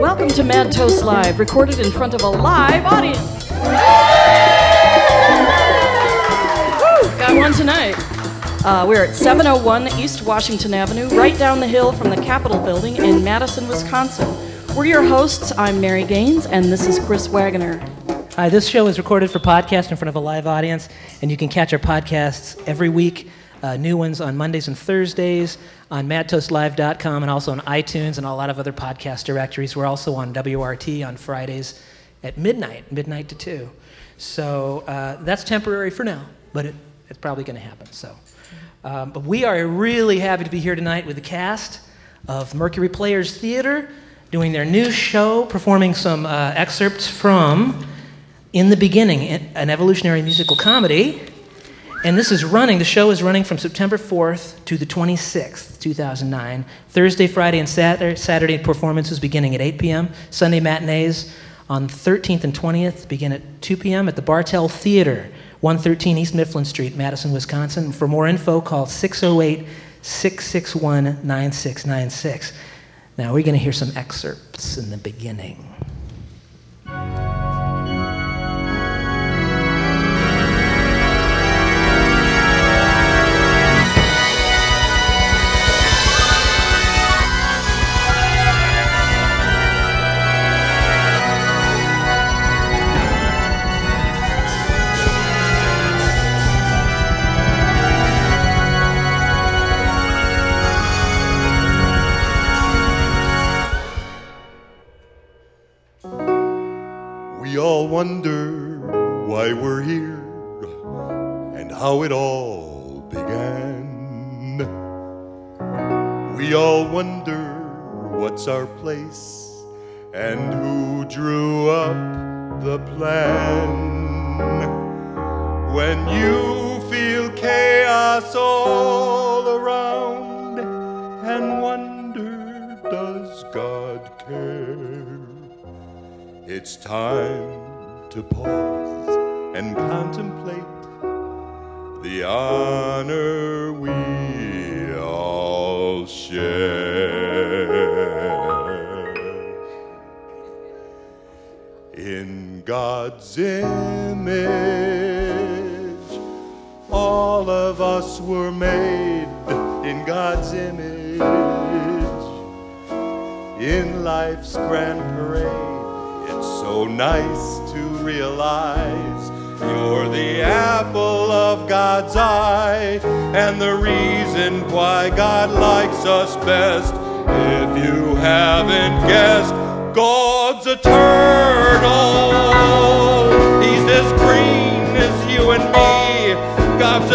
Welcome to Mad Toast Live, recorded in front of a live audience. Woo, got one tonight. Uh, we're at 701 East Washington Avenue, right down the hill from the Capitol building in Madison, Wisconsin. We're your hosts. I'm Mary Gaines, and this is Chris Wagner. Hi, this show is recorded for podcast in front of a live audience, and you can catch our podcasts every week. Uh, new ones on Mondays and Thursdays on madtoastlive.com and also on iTunes and a lot of other podcast directories. We're also on WORT on Fridays at midnight, midnight to 2. So uh, that's temporary for now, but it, it's probably going to happen. So, um, But we are really happy to be here tonight with the cast of Mercury Players Theater doing their new show, performing some uh, excerpts from In the Beginning, an evolutionary musical comedy. And this is running, the show is running from September 4th to the 26th, 2009. Thursday, Friday, and Saturday, Saturday performances beginning at 8 p.m. Sunday matinees on 13th and 20th begin at 2 p.m. at the Bartell Theater, 113 East Mifflin Street, Madison, Wisconsin. For more info, call 608 661 9696. Now we're going to hear some excerpts in the beginning.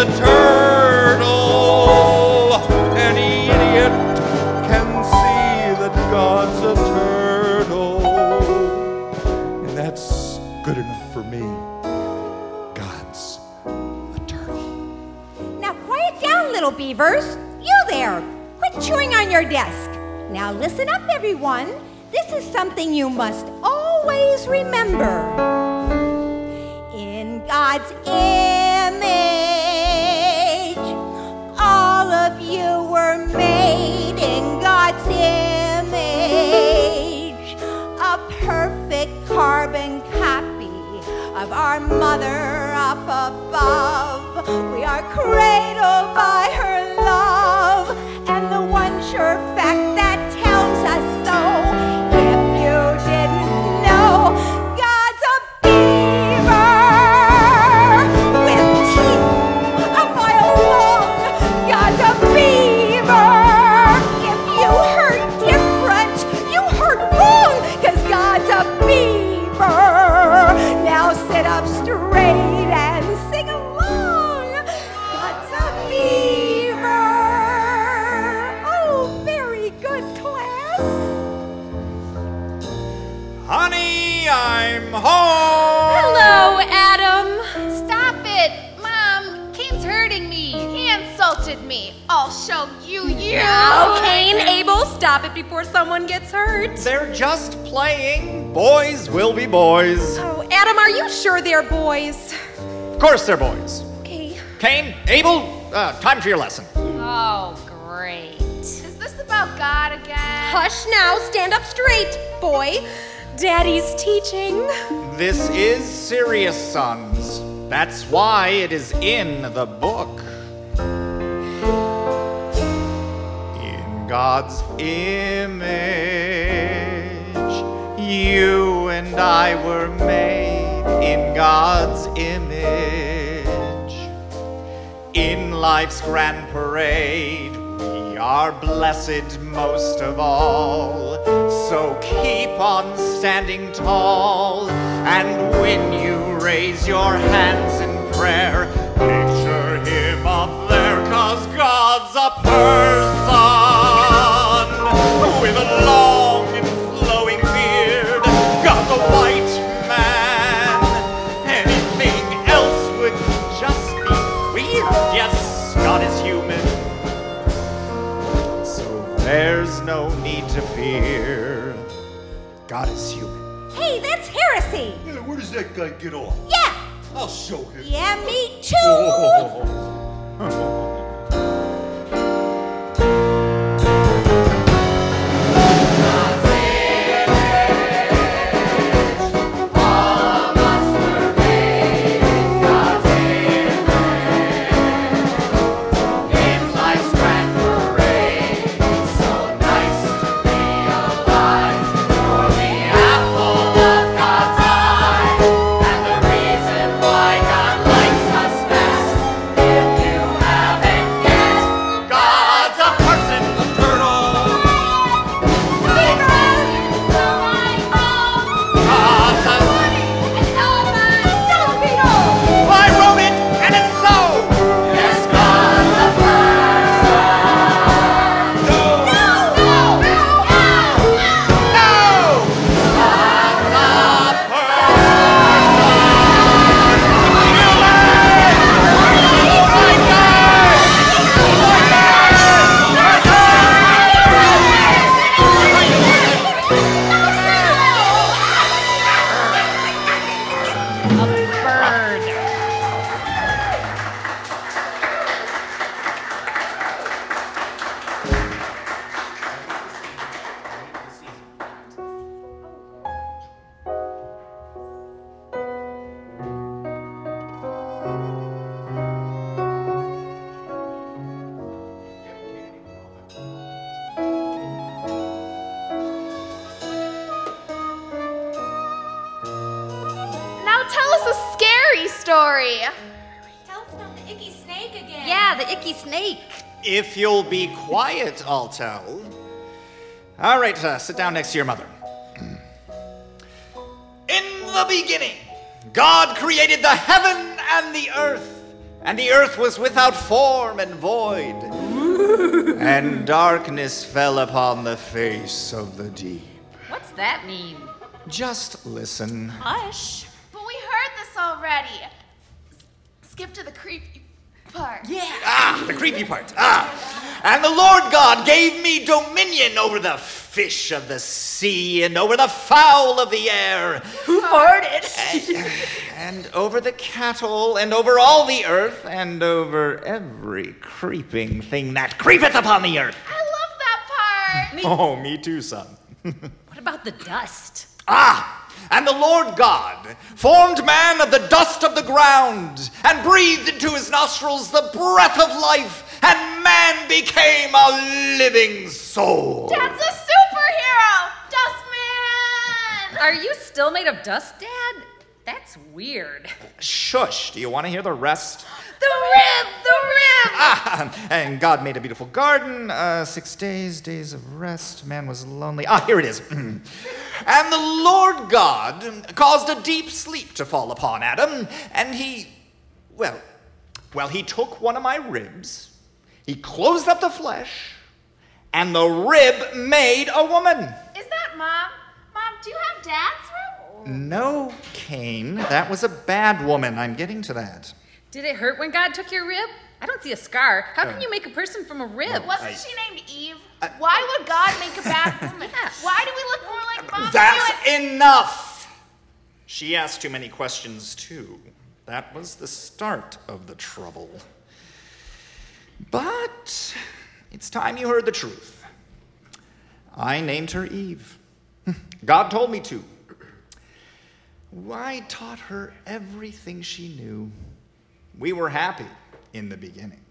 A turtle. Any idiot can see that God's a turtle. And that's good enough for me. God's a turtle. Now quiet down, little beavers. You there. Quit chewing on your desk. Now listen up, everyone. This is something you must always remember. In God's image, of our mother up above. We are cradled by her love, stop it before someone gets hurt. They're just playing. Boys will be boys. Oh, Adam, are you sure they're boys? Of course they're boys. Okay. Cain, Abel, uh, time for your lesson. Oh, great. Is this about God again? Hush now, stand up straight, boy. Daddy's teaching. This is serious, sons. That's why it is in the book. God's image, you and I were made in God's image. In life's grand parade, we are blessed most of all. So keep on standing tall, and when you raise your hands in prayer, picture him up there, cause God's a person long and flowing beard. God's a white man. Anything else would just be weird. Yes, God is human. So there's no need to fear. God is human. Hey, that's heresy. Yeah, where does that guy get off? Yeah. I'll show him. Yeah, me too. God's tell. All right, uh, sit down next to your mother. In the beginning, God created the heaven and the earth, and the earth was without form and void, and darkness fell upon the face of the deep. What's that mean? Just listen. Hush. But we heard this already. Skip to the creepy part. Yeah. Ah, the creepy part. Ah. And the Lord God gave me dominion over the fish of the sea and over the fowl of the air. Who farted? and over the cattle, and over all the earth, and over every creeping thing that creepeth upon the earth. I love that part. Oh, me too, son. What about the dust? Ah! And the Lord God formed man of the dust of the ground, and breathed into his nostrils the breath of life, and man became a living soul. Dad's a superhero. Dustman. Are you still made of dust, Dad? That's weird. Shush, do you want to hear the rest? The rib! The rib! Ah, and God made a beautiful garden. Uh, six days, days of rest. Man was lonely. Ah, here it is. and the Lord God caused a deep sleep to fall upon Adam, and he, well, well, he took one of my ribs, he closed up the flesh, and the rib made a woman. Is that mom? Mom, do you have dad's? No, Cain, that was a bad woman. I'm getting to that. Did it hurt when God took your rib? I don't see a scar. How Uh. can you make a person from a rib? Wasn't she named Eve? Why would God make a bad woman? Why do we look more like Mom? That's enough! She asked too many questions, too. That was the start of the trouble. But it's time you heard the truth. I named her Eve. God told me to. I taught her everything she knew. We were happy in the beginning.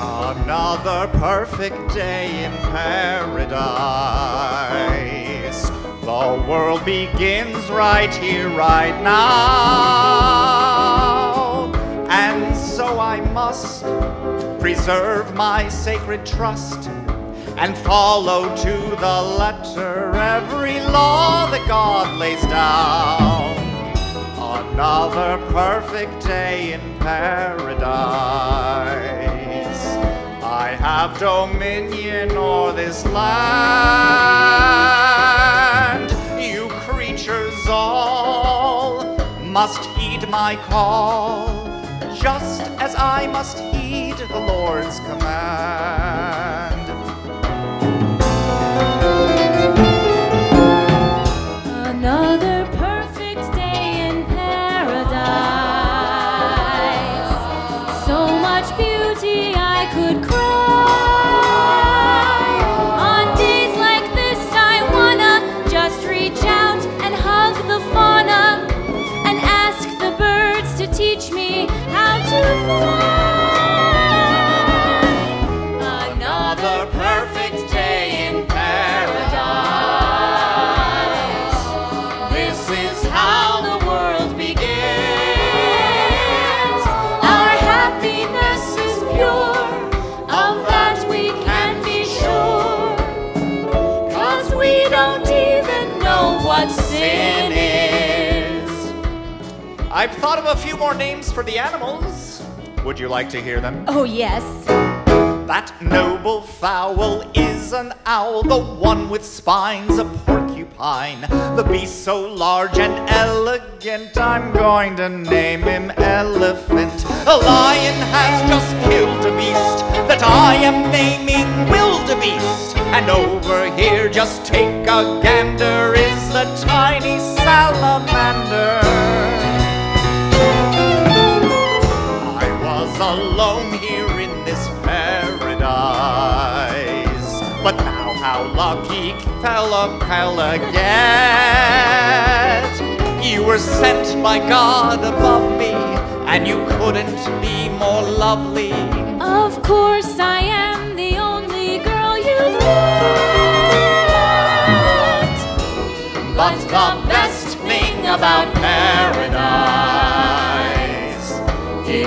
Another perfect day in paradise. The world begins right here, right now. And so I must preserve my sacred trust and follow to the letter every law that God lays down. Another perfect day in paradise. I have dominion o'er this land. Must heed my call, just as I must heed the Lord's command. Thought of a few more names for the animals. Would you like to hear them? Oh, yes. That noble fowl is an owl, the one with spines, a porcupine. The beast so large and elegant, I'm going to name him Elephant. A lion has just killed a beast that I am naming Wildebeest. And over here, just take a gander, is the tiny salamander. Alone here in this paradise. But now how lucky fella get. You were sent by God above me, and you couldn't be more lovely. Of course, I am the only girl you've met. But the best thing about paradise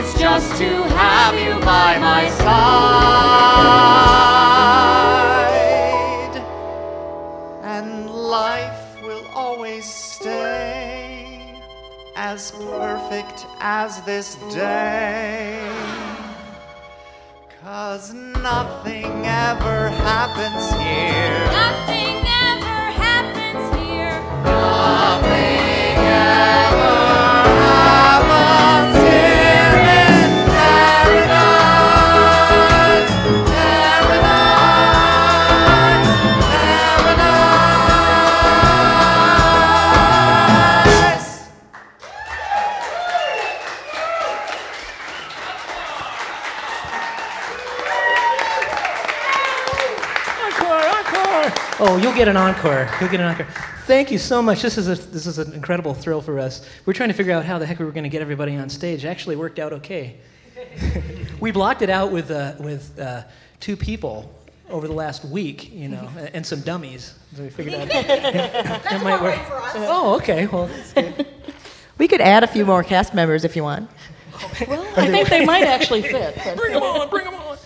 is just to have you by my side. And life will always stay as perfect as this day. Cause nothing ever happens here. Nothing ever happens here. Nothing ever Oh, you'll get an encore. You'll get an encore. Thank you so much. This is a, this is an incredible thrill for us. We're trying to figure out how the heck we were going to get everybody on stage. It actually worked out okay. we blocked it out with uh, with uh, two people over the last week, you know, and some dummies. So we figured out that might work. Oh, okay. Well. We could add a few more cast members if you want. Well, I think they might actually fit. Bring them on, bring them on.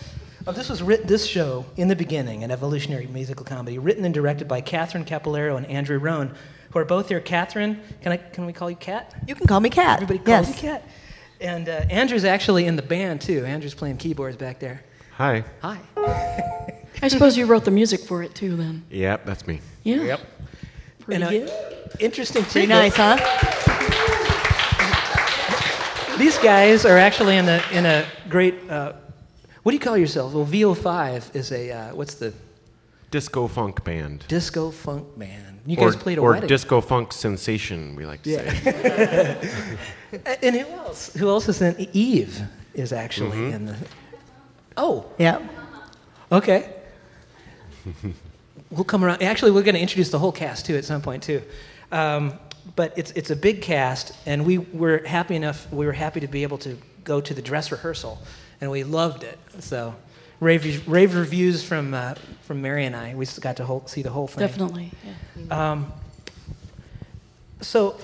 Oh, this was writ- this show in the beginning, an evolutionary musical comedy, written and directed by Catherine Capellaro and Andrew Rohn, who are both here. Catherine, can I can we call you Cat? You can call me Cat. Everybody calls yes. you Cat. And uh, Andrew's actually in the band too. Andrew's playing keyboards back there. Hi. Hi. I suppose you wrote the music for it too, then. Yep, that's me. Yeah. Yep. Pretty And, uh, good. Interesting. Pretty nice, huh? These guys are actually in a in a great. Uh, what do you call yourself? Well, VO5 is a uh, what's the Disco funk band. disco funk band? You or, guys played a or wedding. disco funk sensation, we like to Yeah. say. and who else? Who else is in? Eve is actually Mhm. in the. Oh. Yeah. Okay. we'll come around. Actually, we're going to introduce the whole cast too at some point too. Um, but it's it's a big cast, and we were happy enough. We were happy to be able to go to the dress rehearsal, and we loved it. So, rave rave reviews from uh, from Mary and I. We just got to whole, see the whole thing. Definitely. Yeah. Um, so,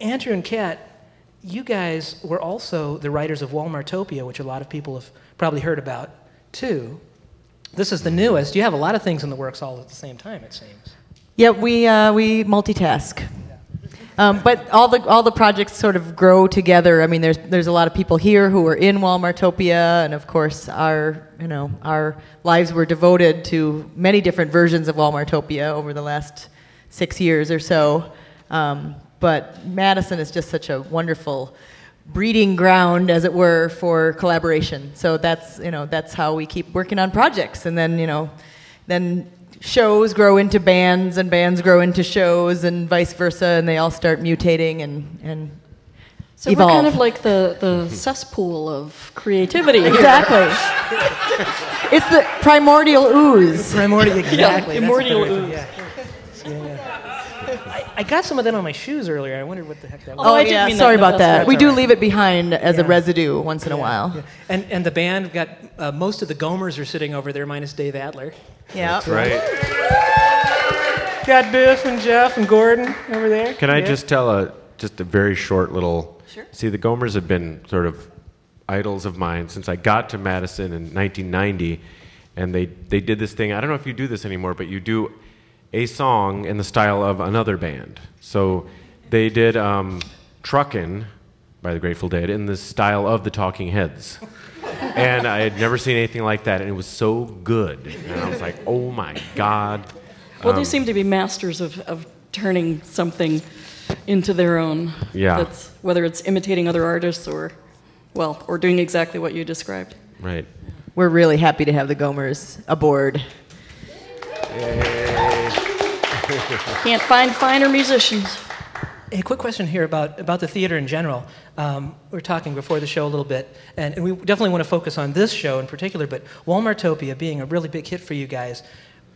Andrew and Kat, you guys were also the writers of Walmartopia, which a lot of people have probably heard about too. This is the newest. You have a lot of things in the works all at the same time, it seems. Yeah, we uh, we multitask. Um, but all the all the projects sort of grow together. I mean, there's there's a lot of people here who are in Walmartopia, and of course, our you know our lives were devoted to many different versions of Walmartopia over the last six years or so. Um, but Madison is just such a wonderful breeding ground, as it were, for collaboration. So that's you know that's how we keep working on projects, and then you know then shows grow into bands and bands grow into shows and vice versa and they all start mutating and, and So evolve. we're kind of like the, the cesspool of creativity. exactly it's the primordial ooze Primordial, exactly. Yeah, primordial ooze. Yeah. Yeah, yeah. I, I got some of that on my shoes earlier. I wondered what the heck that was. oh I didn't yeah mean sorry in the about that way. we do leave it behind as a residue once in a while Yeah. And and the band got uh, most of the Gomers are sitting over there, minus Dave Adler. yeah That's right. Got Biff and Jeff and Gordon over there. Can I Yeah. just tell a just a very short little? Sure. See, the Gomers have been sort of idols of mine since I got to Madison in 1990, and they they did this thing. I don't know if you do this anymore, but you do a song in the style of another band. So they did um, "Truckin'" by the Grateful Dead in the style of the Talking Heads. and I had never seen anything like that, and it was so good. And I was like, "Oh my god!" Well, they Um, seem to be masters of, of turning something into their own. Yeah. That's, whether it's imitating other artists or, well, or doing exactly what you described. Right. we're really happy to have the gomers aboard Can't find finer musicians. A quick question here about, about the theater in general. Um, we were talking before the show a little bit, and, and we definitely want to focus on this show in particular, but Walmartopia being a really big hit for you guys,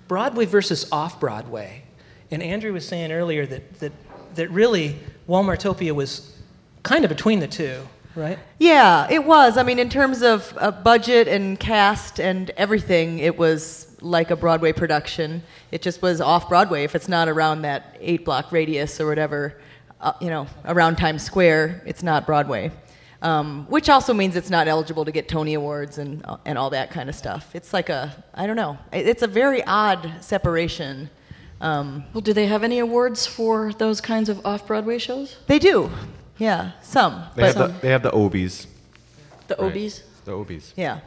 Broadway versus off Broadway. And Andrew was saying earlier that, that, that really Walmartopia was kind of between the two, right? Yeah, it was. I mean, in terms of uh, budget and cast and everything, it was like a Broadway production. It just was off Broadway. If it's not around that eight block radius or whatever, uh, you know, around Times Square, it's not Broadway. Um, which also means it's not eligible to get Tony Awards and, uh, and all that kind of stuff. It's like a, I don't know, it's a very odd separation. Um, Well, do they have any awards for those kinds of off Broadway shows? they do, yeah, some. They but have the, they have the Obies. The Right. Obies? The Obies. yeah.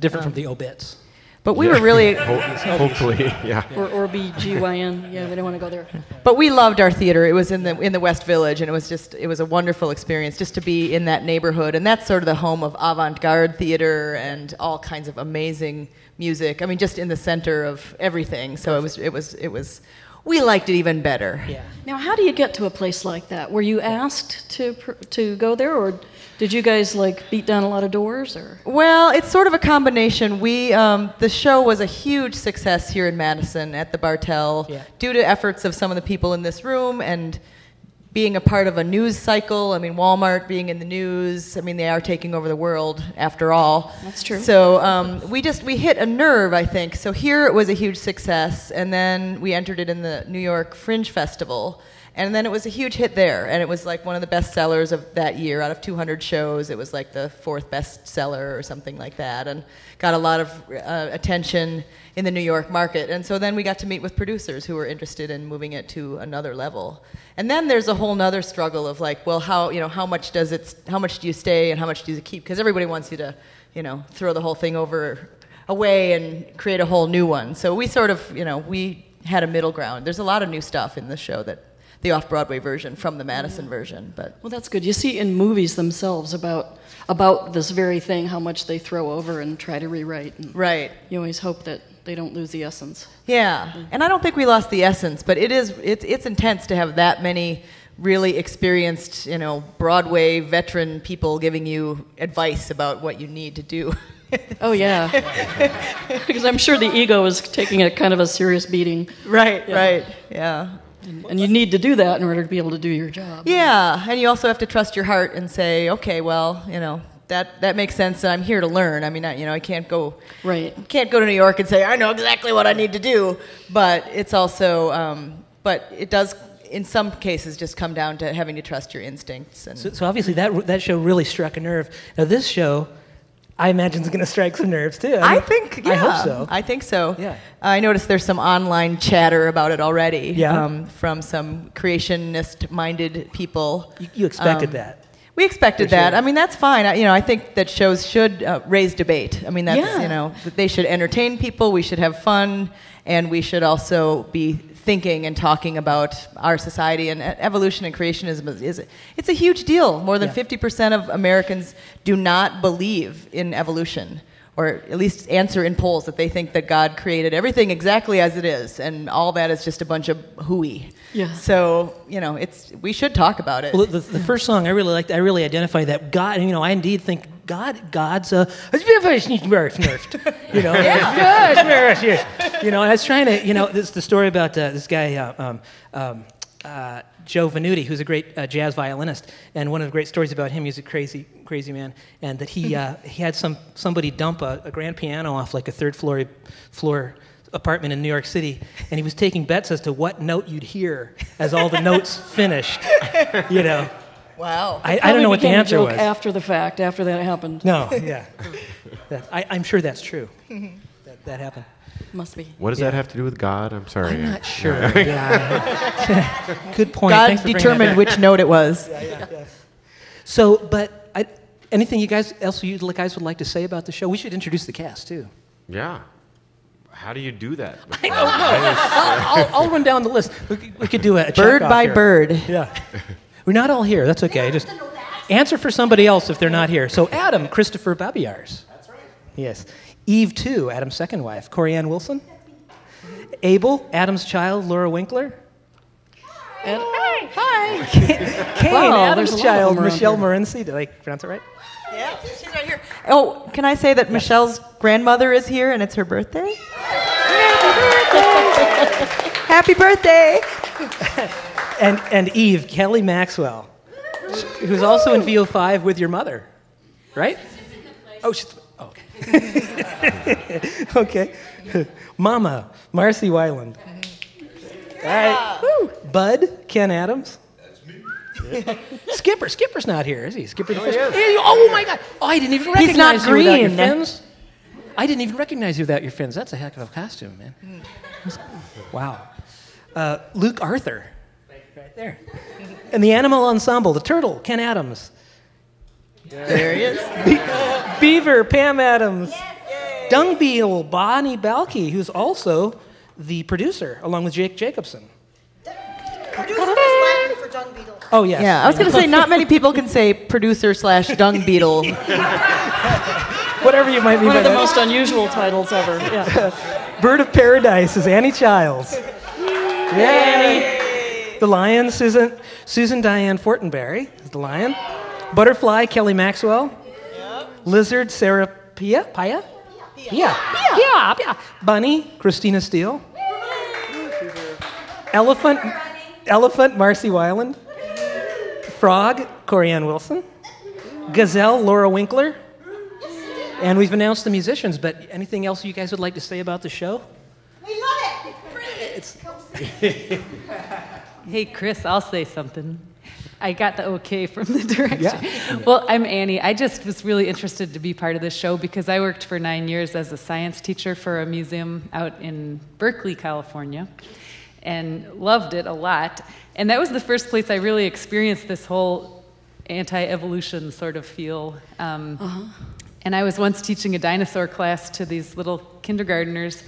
Different Um, from the obits. But we were really, hopefully, yeah. Or, or BGYN? Yeah, they don't want to go there. But we loved our theater. It was in the in the West Village, and it was just it was a wonderful experience just to be in that neighborhood. And that's sort of the home of avant-garde theater and all kinds of amazing music. I mean, just in the center of everything. So it was it was it was. We liked it even better. Yeah. Now, how do you get to a place like that? Were you asked to to go there, or did you guys like beat down a lot of doors, or? Well, it's sort of a combination. We um, the show was a huge success here in Madison at the Bartell Yeah. due to efforts of some of the people in this room and being a part of a news cycle. I mean, Walmart being in the news. I mean, they are taking over the world after all. That's true. So um, we just we hit a nerve, I think. So here it was a huge success, and then we entered it in the New York Fringe Festival. And then it was a huge hit there, and it was like one of the best sellers of that year. Out of 200 shows, it was like the fourth best seller or something like that, and got a lot of uh, attention in the New York market. And so then we got to meet with producers who were interested in moving it to another level. And then there's a whole nother struggle of like, well, how you know how much does it, how much do you stay, and how much do you keep? Because everybody wants you to, you know, throw the whole thing over away and create a whole new one. So we sort of, you know, we had a middle ground. There's a lot of new stuff in the show that the off-Broadway version from the Madison version, but Well, that's good. You see in movies themselves about about this very thing how much they throw over and try to rewrite. And right. You always hope that they don't lose the essence. Yeah, and I don't think we lost the essence, but it is it's it's intense to have that many really experienced, you know, Broadway veteran people giving you advice about what you need to do. Oh yeah, because I'm sure the ego is taking a kind of a serious beating. Right, Yeah. right, yeah. And, and you need to do that in order to be able to do your job. Yeah, and you also have to trust your heart and say, okay, well, you know, that that makes sense, and I'm here to learn. I mean, I, you know, I can't go right. Can't go to New York and say I know exactly what I need to do. But it's also, um, but it does, in some cases, just come down to having to trust your instincts. And So, so obviously that that show really struck a nerve. Now this show, I imagine, is going to strike some nerves too. I, mean, think, yeah, I hope so. I think so. Yeah. I noticed there's some online chatter about it already. Yeah. Um, from some creationist-minded people. You, you expected Um, that. We expected For that. I mean, that's fine. I, you know, I think that shows should uh, raise debate. I mean, that's Yeah. you know, that they should entertain people. We should have fun, and we should also be thinking and talking about our society and evolution and creationism is, is it's a huge deal. More than Yeah. fifty percent of Americans do not believe in evolution. Or at least answer in polls that they think that God created everything exactly as it is, and all that is just a bunch of hooey. Yeah. So you know, it's we should talk about it. Well, the, the first song I really liked, I really identify that God, you know, I indeed think God, God's a, you know, you know, I was trying to, you know, this the story about uh, this guy, uh, um, um, uh, Joe Venuti, who's a great uh, jazz violinist, and one of the great stories about him, he's a crazy, crazy man, and that he uh, he had some somebody dump a, a grand piano off like a third floor floor apartment in New York City, and he was taking bets as to what note you'd hear as all the notes finished, you know. Wow. I, I don't know what the Became a answer joke was. After the fact, after that happened. No, yeah. That, I, I'm sure that's true. that, that happened. Must be. What does Yeah. that have to do with God? I'm sorry. I'm not sure. Yeah. Good point. God Thanks for bringing that determined which note it was. Yeah, yeah, yeah. So, but I, anything you guys else you guys would like to say about the show? We should introduce the cast too. Yeah. How do you do that? I don't know. I'll, I'll, I'll run down the list. We could, we could do a, a Bird by here. bird. Yeah. We're not all here. That's okay. Just answer for somebody else if they're not here. So Adam, Christopher Babiars. That's right. Yes. Eve too, Adam's second wife. Corianne Wilson. Abel, Adam's child, Laura Winkler. And, hi. Cain, Wow, there's Adam's a child, Michelle here. Morency. Did I pronounce it right? Yeah, she's right here. Oh, can I say that Michelle's grandmother is here and it's her birthday? Happy birthday? Happy birthday! And, and Eve, Kelly Maxwell, who's also in VO5 with your mother, right? Oh, she's, oh, okay. okay. Mama, Marcy Wyland. All right. Woo. Bud, Ken Adams. Skipper, Skipper's not here, is he? Skipper the fish. Hey, Oh my God! Oh, I didn't even recognize He's not you without your green. fins. I didn't even recognize you without your fins. That's a heck of a costume, man. Wow. Uh, Luke Arthur, right there, and the animal ensemble, the turtle, Ken Adams. There he is. Be- Beaver, Pam Adams. Dung Beetle, Bonnie Balke, who's also the producer, along with Jake Jacobson. Producer? Oh yes. Yeah, I was going to say not many people can say producer slash dung beetle. Whatever you might be. One by of the that. most unusual titles ever. Yeah. Bird of Paradise is Annie Childs. Yay! The lion, Susan, Susan Diane Fortenberry is the lion. Butterfly, Kelly Maxwell. Lizard, Sarah Pia. Pia? Pia. Pia. Pia. Bunny, Christina Steele. Elephant, Elephant, Marcy Weiland. Frog, Corianne Wilson. Gazelle, Laura Winkler. And we've announced the musicians, but anything else you guys would like to say about the show? We love it. It's brilliant. Hey, Chris, I'll say something. I got the okay from the director. Yeah. Well, I'm Annie. I just was really interested to be part of this show because I worked for nine years as a science teacher for a museum out in Berkeley, California, and loved it a lot. And that was the first place I really experienced this whole anti evolution sort of feel. Um, And I was once teaching a dinosaur class to these little kindergarteners,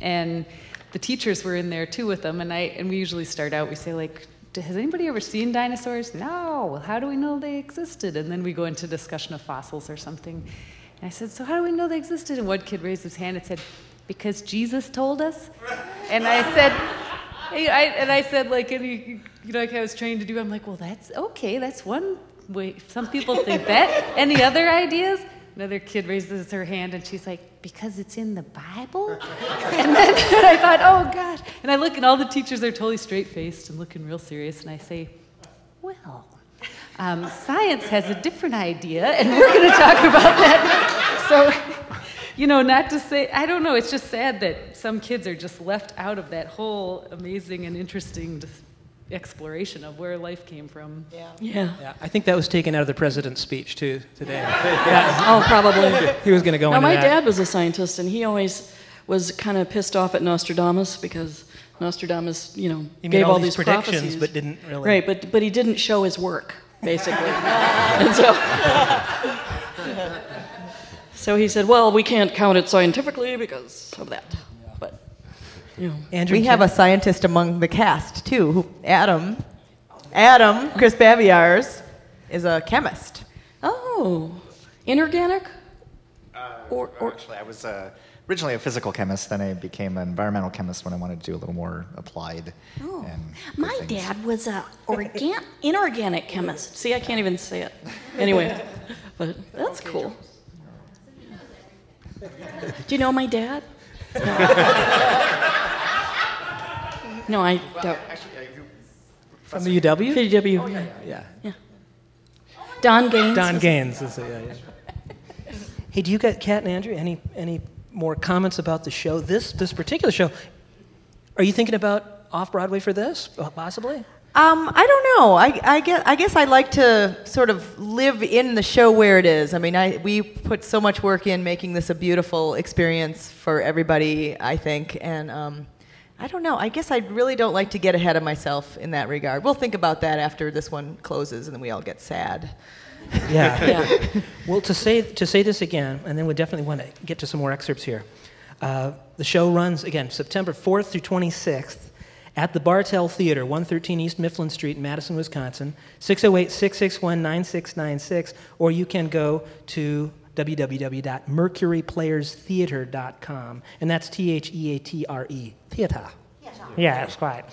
and the teachers were in there too with them. And I and we usually start out. We say like, "Has anybody ever seen dinosaurs?" No. Well, how do we know they existed? And then we go into discussion of fossils or something. And I said, "So how do we know they existed?" And one kid raised his hand and said, "Because Jesus told us." And I said. I, and I said, like, and you, you know, like I was trained to do. I'm like, well, that's okay. That's one way. Some people think that. Any other ideas? Another kid raises her hand, and she's like, because it's in the Bible. and then I thought, oh God. And I look, and all the teachers are totally straight faced and looking real serious, and I say, well. Um, science has a different idea, and we're going to talk about that. So, you know, not to say, I don't know, it's just sad that some kids are just left out of that whole amazing and interesting exploration of where life came from. Yeah. Yeah. Yeah, I think that was taken out of the president's speech too today. Oh, probably. He was going to go Now, into my that. dad was a scientist, and he always was kind of pissed off at Nostradamus because Nostradamus, you know, He made gave all all, these these predictions, prophecies. but didn't really- Right, but but he didn't show his work, basically. and so, so he said, "Well, we can't count it scientifically because of that." But you know, Andrew, we have a scientist among the cast too. Who, Adam, Adam, Chris Baviars, is a chemist. Oh, inorganic? Or, or actually, I was uh, originally a physical chemist. Then I became an environmental chemist when I wanted to do a little more applied. Oh. And My dad was a organ- inorganic chemist. See, I can't even say it. Anyway, but that's cool. Do you know my dad? No, no I don't. From the UW? UW, yeah. Yeah. yeah. Don Gaines. Don Gaines. Is, yeah, yeah. Hey, do you got Kat and Andrew any any more comments about the show? This this particular show. Are you thinking about off Broadway for this possibly? Um, I don't know. I, I guess I guess I like to sort of live in the show where it is. I mean, I we put so much work in making this a beautiful experience for everybody. I think, and um, I don't know. I guess I really don't like to get ahead of myself in that regard. We'll think about that after this one closes, and then we all get sad. Yeah. well, to say to say this again, and then we definitely want to get to some more excerpts here. Uh, the show runs again September 4th through 26th at the Bartell Theater, 113 East Mifflin Street, in Madison, Wisconsin. 608-661-9696, or you can go to www.mercuryplayerstheater.com, and that's T-H-E-A-T-R-E, theater. Yeah, that's right.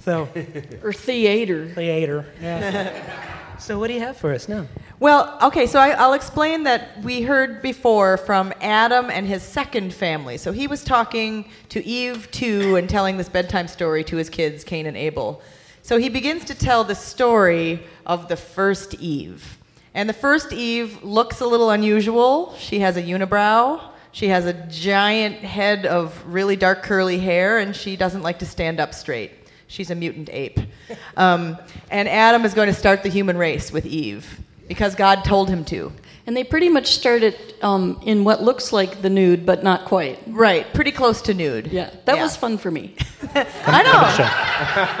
So, or theater. Theater. Yeah. so, what do you have for us now? Well, okay, so I, I'll explain that we heard before from Adam and his second family. So he was talking to Eve too and telling this bedtime story to his kids, Cain and Abel. So he begins to tell the story of the first Eve. And the first Eve looks a little unusual. She has a unibrow. She has a giant head of really dark curly hair, and she doesn't like to stand up straight. She's a mutant ape. Um, and Adam is going to start the human race with Eve because God told him to. And they pretty much started um, in what looks like the nude, but not quite. Right, pretty close to nude. Yeah, that Yeah. was fun for me. I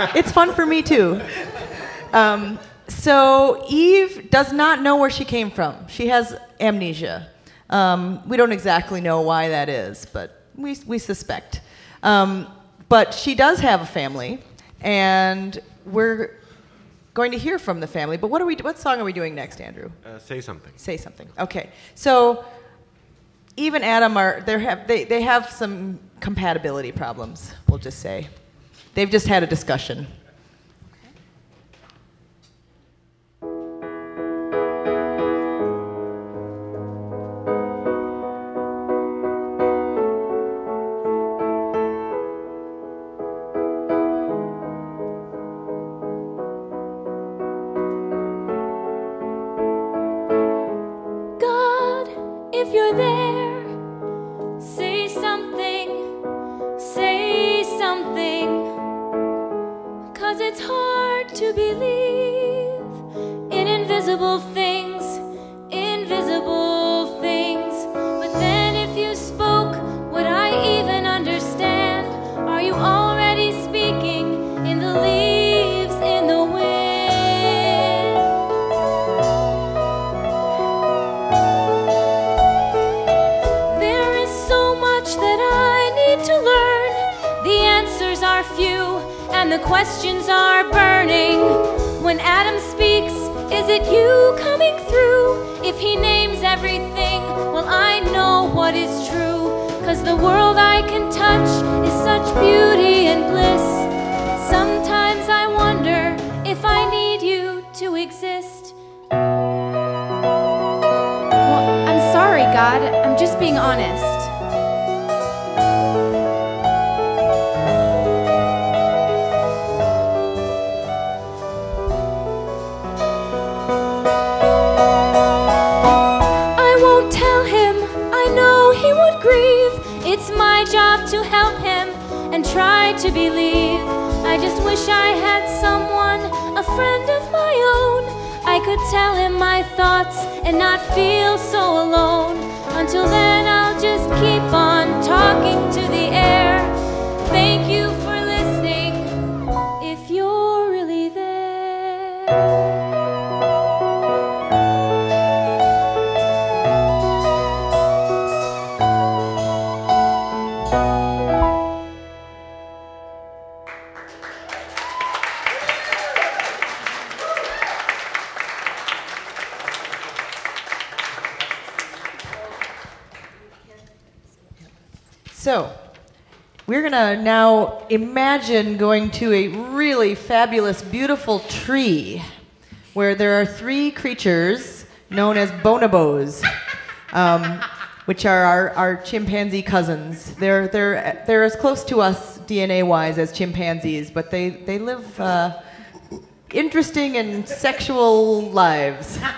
know. it's fun for me too. Um, so Eve does not know where she came from. She has amnesia. Um, we don't exactly know why that is, but we, we suspect. Um, but she does have a family, and we're going to hear from the family. But what are we? What song are we doing next, Andrew? Uh, say something. Say something. Okay. So Eve and Adam are they have they, they have some compatibility problems, we'll just say. They've just had a discussion. Few and the questions are burning. When Adam speaks, is it you coming through? If he names everything, well, I know what is true. Cause the world I can touch is such beauty and bliss. Sometimes I wonder if I need you to exist. Well, I'm sorry, God. I'm just being honest. Believe. I just wish I had someone, a friend of my own. I could tell him my thoughts and not feel so alone. Until then, I'll just keep on talking to to now imagine going to a really fabulous, beautiful tree where there are three creatures known as bonobos, um, which are our, our chimpanzee cousins. They're, they're, they're as close to us DNA wise as chimpanzees, but they, they live uh, interesting and sexual lives.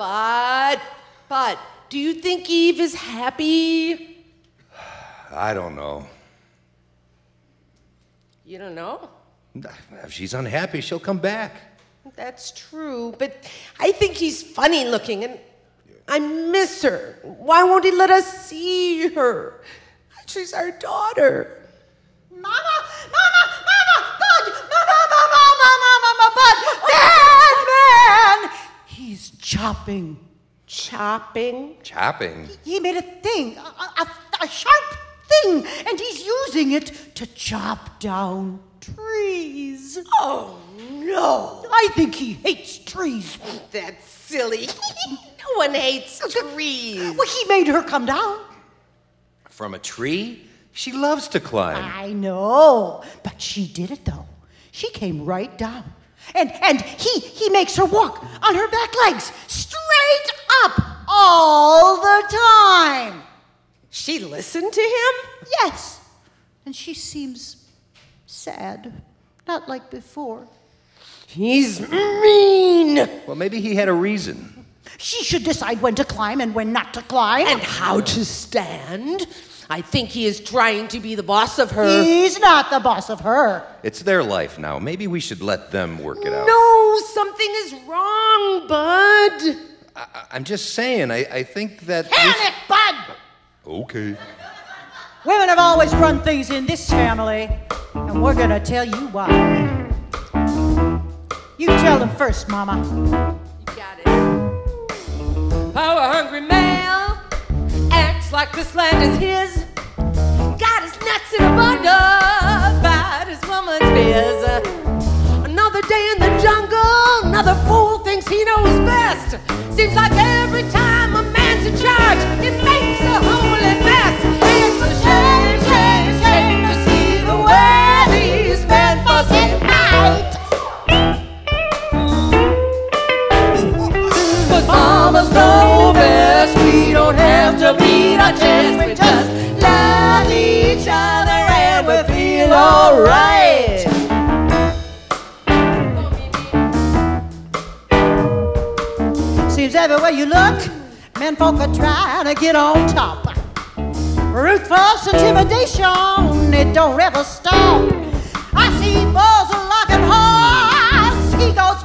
But, but, do you think Eve is happy? I don't know. You don't know? If she's unhappy, she'll come back. That's true, but I think he's funny looking and I miss her. Why won't he let us see her? She's our daughter. Mama, mama, mama, bud, mama, mama, mama, mama, bud, man, man. He's chopping. Chopping? Chopping? He made a thing, a, a, a sharp thing, and he's using it to chop down trees. Oh, no. I think he hates trees. That's silly. no one hates trees. Well, he made her come down. From a tree? She loves to climb. I know, but she did it though. She came right down. And and he he makes her walk on her back legs straight up all the time. She listened to him? Yes. And she seems sad. Not like before. He's mean. Well, maybe he had a reason. She should decide when to climb and when not to climb. And how to stand. I think he is trying to be the boss of her. He's not the boss of her. It's their life now. Maybe we should let them work it out. No, something is wrong, Bud. I- I'm just saying, I, I think that. we Panic, Bud! Okay. Women have always run things in this family, and we're gonna tell you why. You tell them first, Mama. Oh, Power hungry male acts like this land is his. Got his nuts in a bundle, about his woman's biz. Another day in the jungle, another fool thinks he knows best. Seems like every time alright. Seems everywhere you look, men folk are trying to get on top. Ruthless intimidation, it don't ever stop. I see bulls locking horns, he goes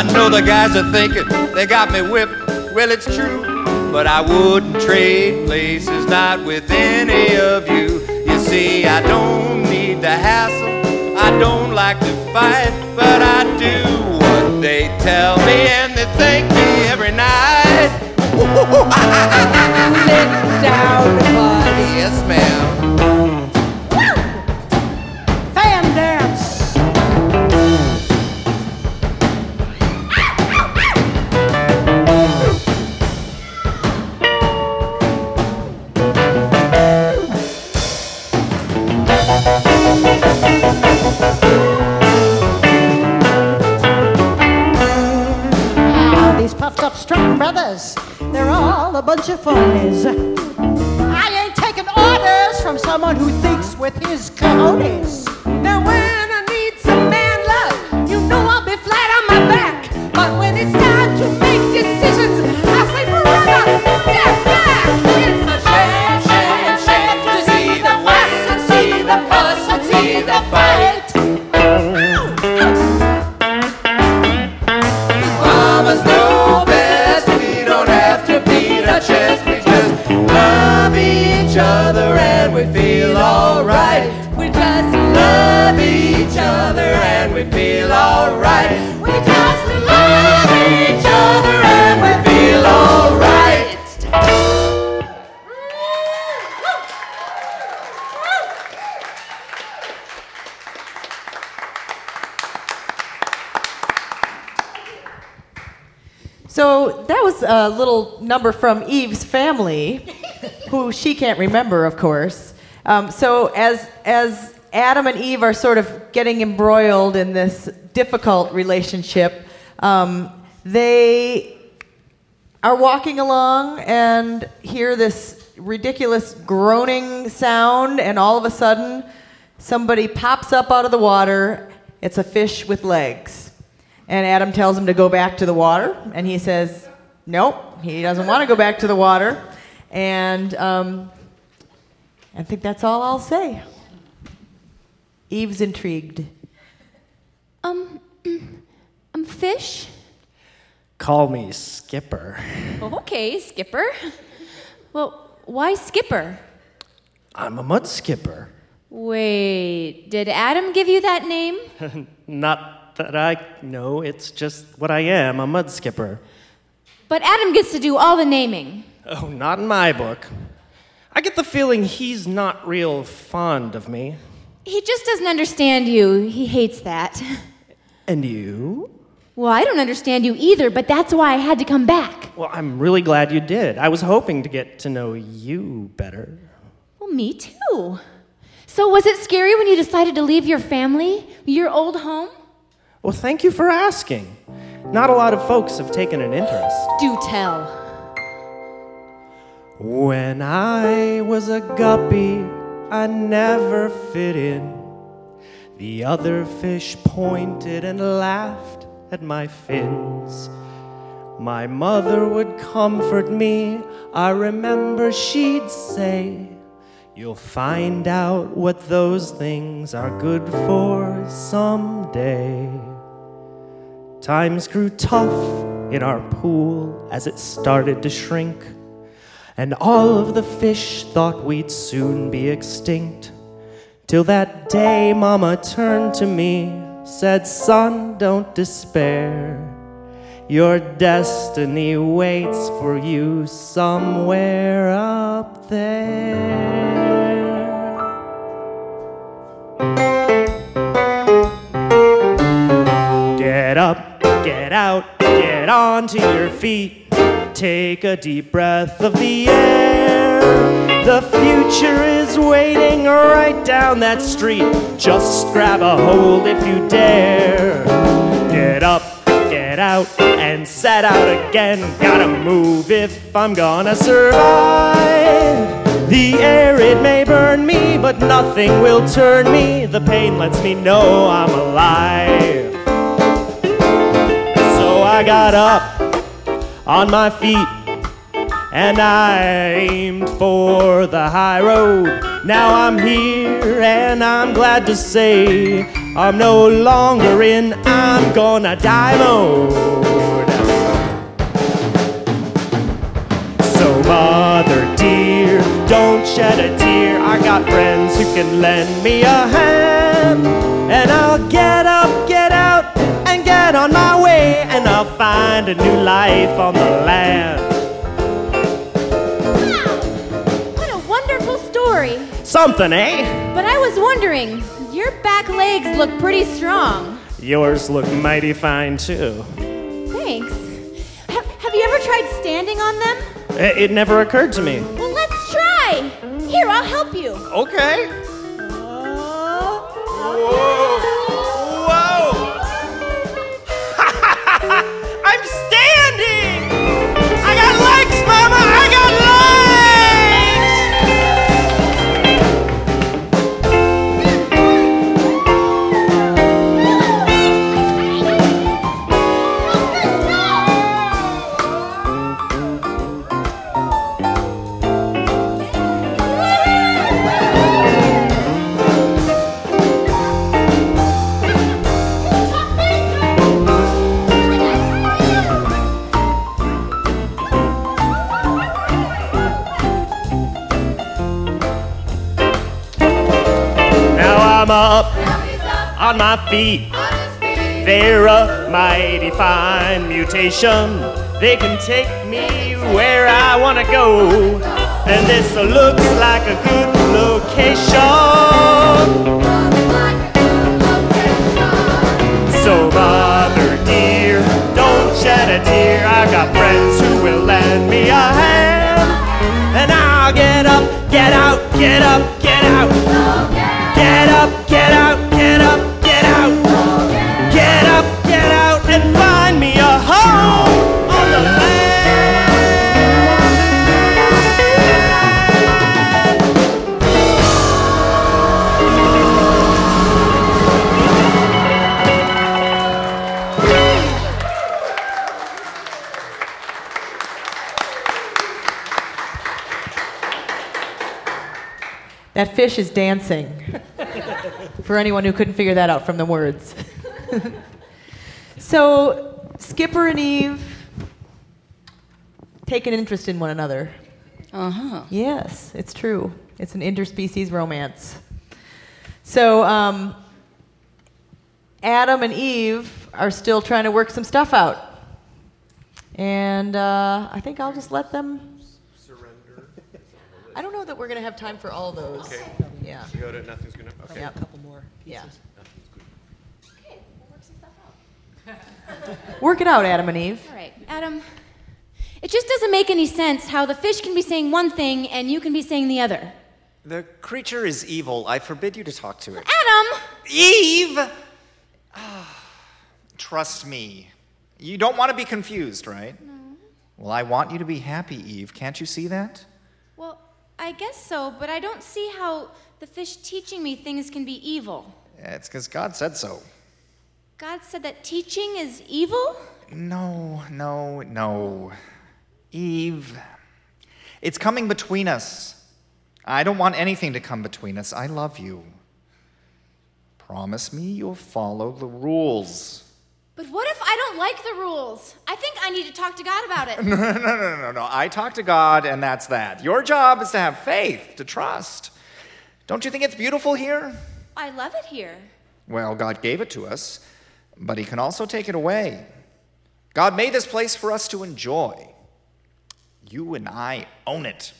I know the guys are thinking they got me whipped. Well, it's true, but I wouldn't trade places, not with any of you. You see, I don't need the hassle, I don't like to fight, but I do what they tell me, and they thank me every night. Sit down, buddy. Yes, ma'am. Someone who thinks with his we feel alright. We just love each other and we feel alright. So that was a little number from Eve's family, who she can't remember, of course. Um, so as as Adam and Eve are sort of getting embroiled in this difficult relationship, um, they are walking along and hear this ridiculous groaning sound, and all of a sudden, somebody pops up out of the water. It's a fish with legs. And Adam tells him to go back to the water, and he says, Nope, he doesn't want to go back to the water. And um, I think that's all I'll say. Eve's intrigued. Um, um, fish? Call me Skipper. Oh, okay, Skipper. Well, why Skipper? I'm a mud skipper. Wait, did Adam give you that name? Not that I know, it's just what I am a mud skipper. But Adam gets to do all the naming. Oh, not in my book. I get the feeling he's not real fond of me. He just doesn't understand you. He hates that. And you? Well, I don't understand you either, but that's why I had to come back. Well, I'm really glad you did. I was hoping to get to know you better. Well, me too. So, was it scary when you decided to leave your family, your old home? Well, thank you for asking. Not a lot of folks have taken an interest. Do tell. When I was a guppy, I never fit in. The other fish pointed and laughed at my fins. My mother would comfort me. I remember she'd say, You'll find out what those things are good for someday. Times grew tough in our pool as it started to shrink, and all of the fish thought we'd soon be extinct. Till that day, Mama turned to me, said, Son, don't despair. Your destiny waits for you somewhere up there. Get up, get out, get onto your feet. Take a deep breath of the air. The future is waiting right down that street. Just grab a hold if you dare. Get up, get out, and set out again. Gotta move if I'm gonna survive. The air, it may burn me, but nothing will turn me. The pain lets me know I'm alive. So I got up on my feet and I aimed for the high road. Now I'm here and I'm glad to say I'm no longer in I'm gonna die mode. So, mother dear, don't shed a tear. I got friends who can lend me a hand, and I'll get up, get out, and get on my way, and I'll find a new life on the land. Wow! What a wonderful story. Something, eh? But I was wondering, your back legs look pretty strong. Yours look mighty fine too. Thanks. Ha- have you ever tried standing on them? It, it never occurred to me. Well, let's try. Here, I'll help you. Okay. I'm up on my feet. They're a mighty fine mutation. They can take me where I want to go. And this looks like a good location. So, mother dear, don't shed a tear. I got friends who will lend me a hand. And I'll get up, get out, get up, get out. Get up, get out, get up, get out. Get up, get out, and find me a home on the land. That fish is dancing. For anyone who couldn't figure that out from the words. so, Skipper and Eve take an interest in one another. Uh huh. Yes, it's true. It's an interspecies romance. So, um, Adam and Eve are still trying to work some stuff out. And uh, I think I'll just let them. I don't know that we're going to have time for all those. Okay. Yeah. You go to nothing's gonna. Okay. Yeah. Couple more. Yeah. Work some stuff out. work it out, Adam and Eve. All right, Adam. It just doesn't make any sense how the fish can be saying one thing and you can be saying the other. The creature is evil. I forbid you to talk to it. Adam! Eve! Ah, Trust me. You don't want to be confused, right? No. Well, I want you to be happy, Eve. Can't you see that? Well, I guess so, but I don't see how the fish teaching me things can be evil. Yeah, It's because God said so. God said that teaching is evil? No, no, no. Eve, it's coming between us. I don't want anything to come between us. I love you. Promise me you'll follow the rules. But what if I don't like the rules? I think I need to talk to God about it. No, no, no, no, no. I talk to God, and that's that. Your job is to have faith, to trust. Don't you think it's beautiful here? I love it here. Well, God gave it to us, but He can also take it away. God made this place for us to enjoy. You and I own it.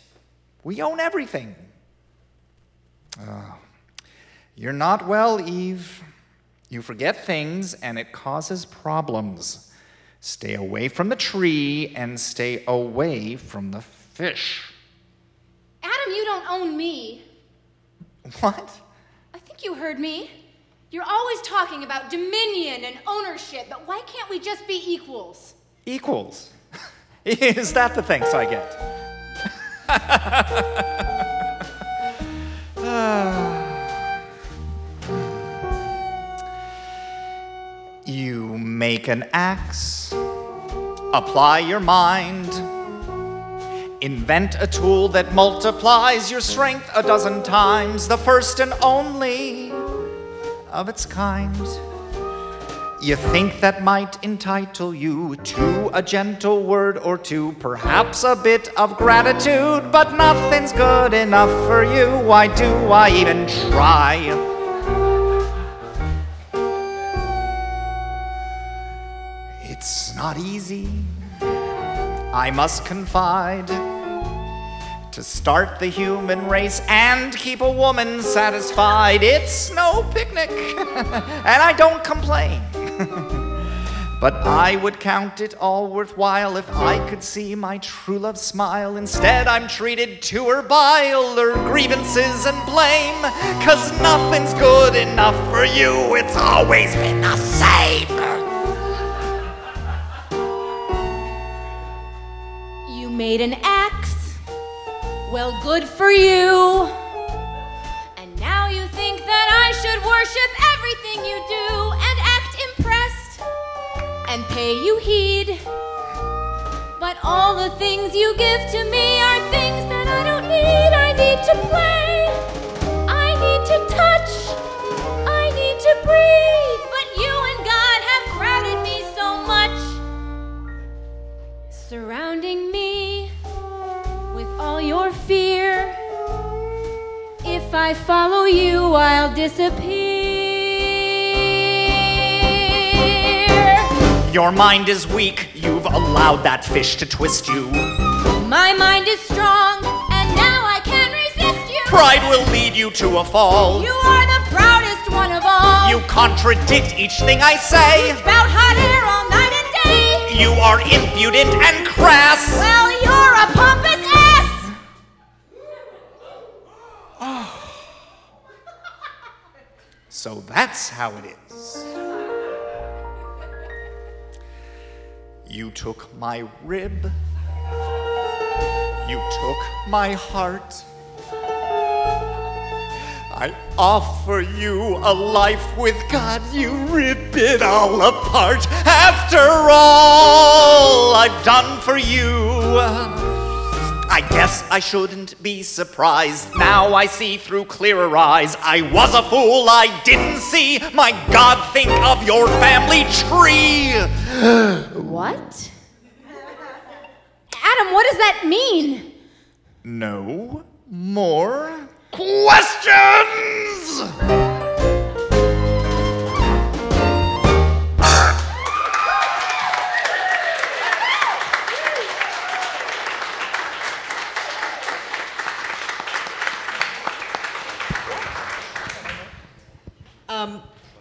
We own everything. Oh, you're not well, Eve. You forget things, and it causes problems. Stay away from the tree and stay away from the fish. Adam, you don't own me. What? I think you heard me. You're always talking about dominion and ownership, but why can't we just be equals? Equals. Is that the thanks I get? Ah. You make an axe, apply your mind, invent a tool that multiplies your strength a dozen times, the first and only of its kind. You think that might entitle you to a gentle word or two, perhaps a bit of gratitude, but nothing's good enough for you. Why do I even try? Not easy, I must confide. To start the human race and keep a woman satisfied, it's no picnic, and I don't complain. but I would count it all worthwhile if I could see my true love smile. Instead, I'm treated to her bile, her grievances and blame. Cause nothing's good enough for you, it's always been the same. Made an axe. Well, good for you. And now you think that I should worship everything you do and act impressed and pay you heed. But all the things you give to me are things that I don't need. I need to play. I need to touch. I need to breathe. But you and God have crowded me so much. Surrounding me all your fear. If I follow you, I'll disappear. Your mind is weak, you've allowed that fish to twist you. My mind is strong, and now I can't resist you. Pride will lead you to a fall. You are the proudest one of all. You contradict each thing I say. You spout hot air all night and day. You are impudent and crass. Well, you're a pompous that's how it is. You took my rib. You took my heart. I offer you a life with God. You rip it all apart. After all I've done for you. I guess I shouldn't be surprised. Now I see through clearer eyes. I was a fool, I didn't see. My God, think of your family tree. What? Adam, what does that mean? No more questions!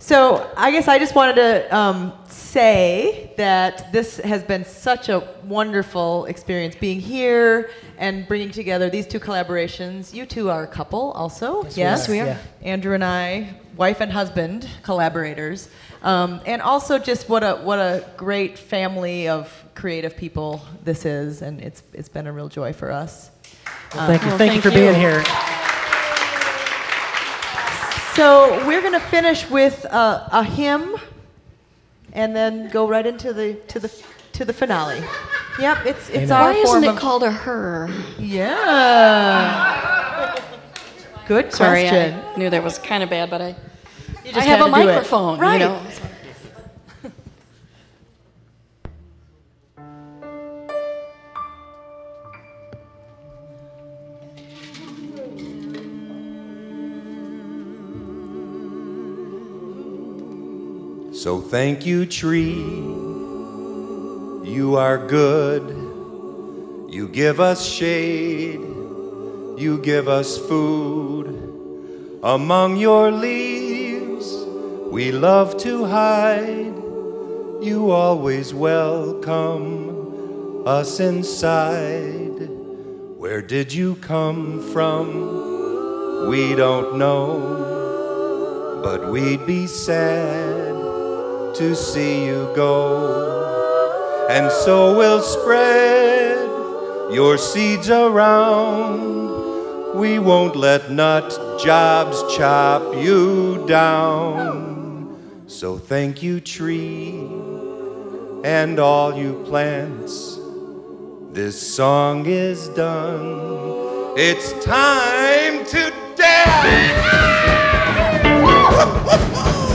So I guess I just wanted to um, say that this has been such a wonderful experience being here and bringing together these two collaborations. You two are a couple, also. Yes, we are. we are. Yeah. Andrew and I, wife and husband collaborators, um, and also just what a what a great family of creative people this is, and it's it's been a real joy for us. Well, thank you. thank, you for being here. So we're going to finish with a, a hymn, and then go right into the to the to the finale. Yep, it's it's Amen. our Why form isn't it of called a her? yeah. Good Sorry, question. I knew that was kind of bad, but I, You I just have had a to do it. microphone, Right. you know. So thank you, tree. You are good. You give us shade. You give us food. Among your leaves, we love to hide. You always welcome us inside. Where did you come from? We don't know, but we'd be sad to see you go. And so we'll spread your seeds around. We won't let nut jobs chop you down. So thank you, tree, and all you plants. This song is done. It's time to dance.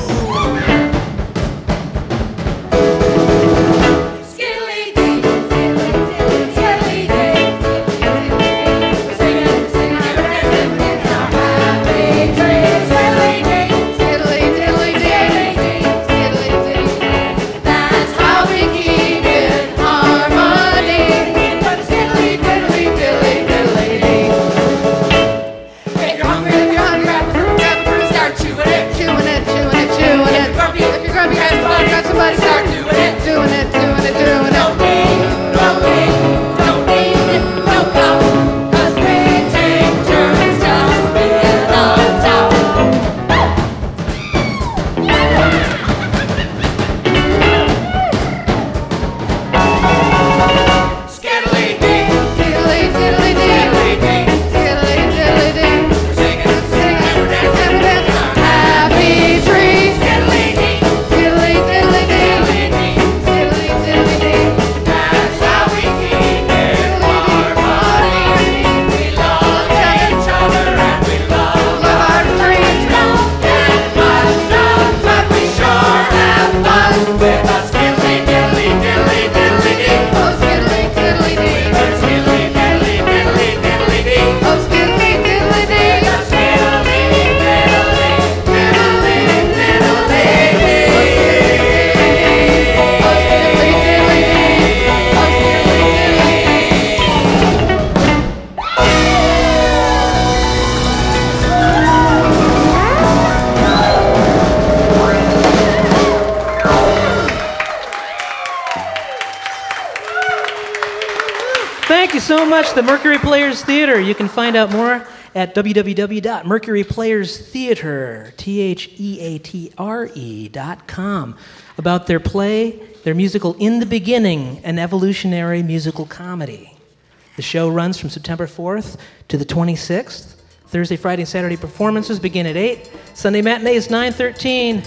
much, the Mercury Players Theater. You can find out more at www.mercuryplayerstheater, about their play, their musical In the Beginning, an evolutionary musical comedy. The show runs from September 4th to the 26th. Thursday, Friday, and Saturday performances begin at 8. Sunday matinees 9:13.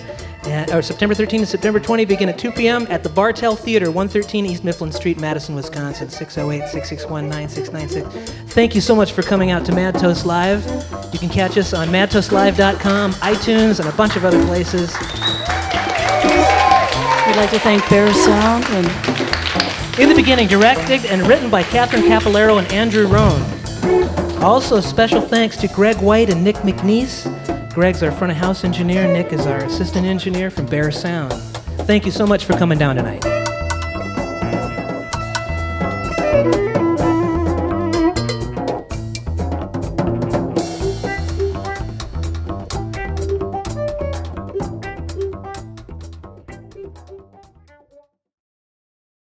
And, or September 13 and September 20 begin at 2 p.m. at the Bartell Theater, 113 East Mifflin Street, Madison, Wisconsin, 608-661-9696. Thank you so much for coming out to Mad Toast Live. You can catch us on madtoastlive.com, iTunes, and a bunch of other places. We'd like to thank Bear Sound and In the beginning, directed and written by Catherine Capellaro and Andrew Rohn. Also, special thanks to Greg White and Nick McNeese. Greg's our front of house engineer. Nick is our assistant engineer from Bear Sound. Thank you so much for coming down tonight.